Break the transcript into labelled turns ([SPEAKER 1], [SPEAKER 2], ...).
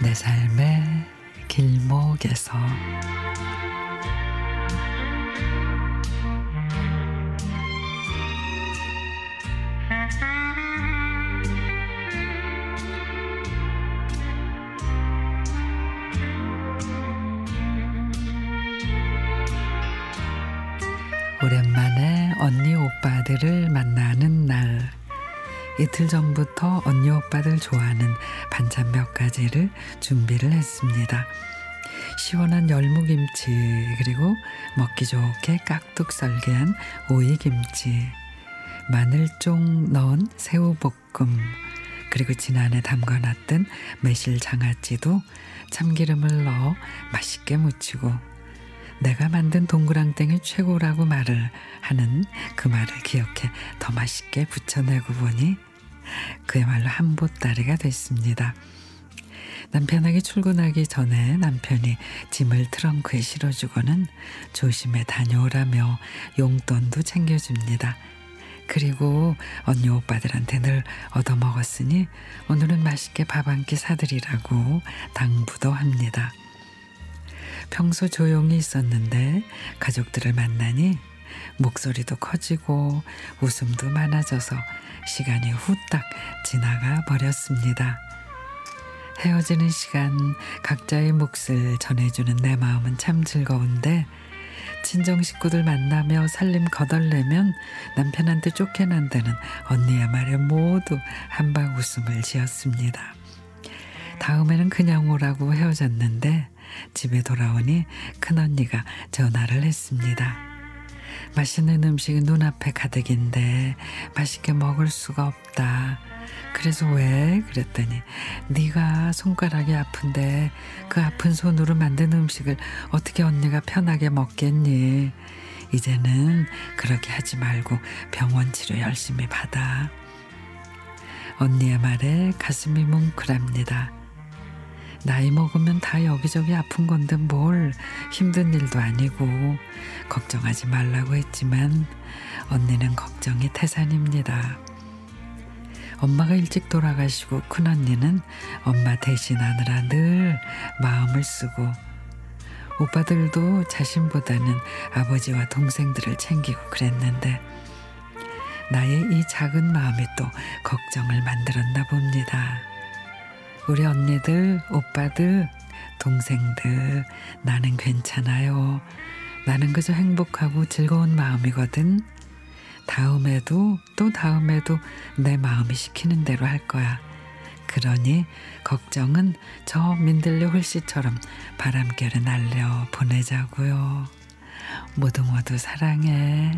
[SPEAKER 1] 내 삶의 길목에서 오랜만에 언니 오빠들을 만나는 날. 이틀 전부터 언니 오빠들 좋아하는 반찬 몇 가지를 준비를 했습니다. 시원한 열무김치 그리고 먹기 좋게 깍둑 썰기한 오이김치 마늘쫑 넣은 새우볶음 그리고 지난해 담가놨던 매실 장아찌도 참기름을 넣어 맛있게 무치고 내가 만든 동그랑땡이 최고라고 말을 하는 그 말을 기억해 더 맛있게 부쳐내고 보니 그야말로 한보따리가 됐습니다. 남편에게 출근하기 전에 남편이 짐을 트렁크에 실어주고는 조심해 다녀오라며 용돈도 챙겨줍니다. 그리고 언니 오빠들한테 늘 얻어먹었으니 오늘은 맛있게 밥 한 끼 사드리라고 당부도 합니다. 평소 조용히 있었는데 가족들을 만나니 목소리도 커지고 웃음도 많아져서 시간이 후딱 지나가 버렸습니다. 헤어지는 시간 각자의 몫을 전해주는 내 마음은 참 즐거운데 친정 식구들 만나며 살림 거덜내면 남편한테 쫓겨난다는 언니의 말에 모두 한방 웃음을 지었습니다. 다음에는 그냥 오라고 헤어졌는데 집에 돌아오니 큰언니가 전화를 했습니다. 맛있는 음식이 눈앞에 가득인데 맛있게 먹을 수가 없다. 그래서 왜? 그랬더니 네가 손가락이 아픈데 그 아픈 손으로 만든 음식을 어떻게 언니가 편하게 먹겠니? 이제는 그렇게 하지 말고 병원 치료 열심히 받아. 언니의 말에 가슴이 뭉클합니다. 나이 먹으면 다 여기저기 아픈 건데 뭘 힘든 일도 아니고 걱정하지 말라고 했지만 언니는 걱정이 태산입니다. 엄마가 일찍 돌아가시고 큰언니는 엄마 대신하느라 늘 마음을 쓰고 오빠들도 자신보다는 아버지와 동생들을 챙기고 그랬는데 나의 이 작은 마음이 또 걱정을 만들었나 봅니다. 우리 언니들, 오빠들, 동생들, 나는 괜찮아요. 나는 그저 행복하고 즐거운 마음이거든. 다음에도 또 다음에도 내 마음이 시키는 대로 할 거야. 그러니 걱정은 저 민들레 홀씨처럼 바람결에 날려 보내자고요. 모두 모두 사랑해.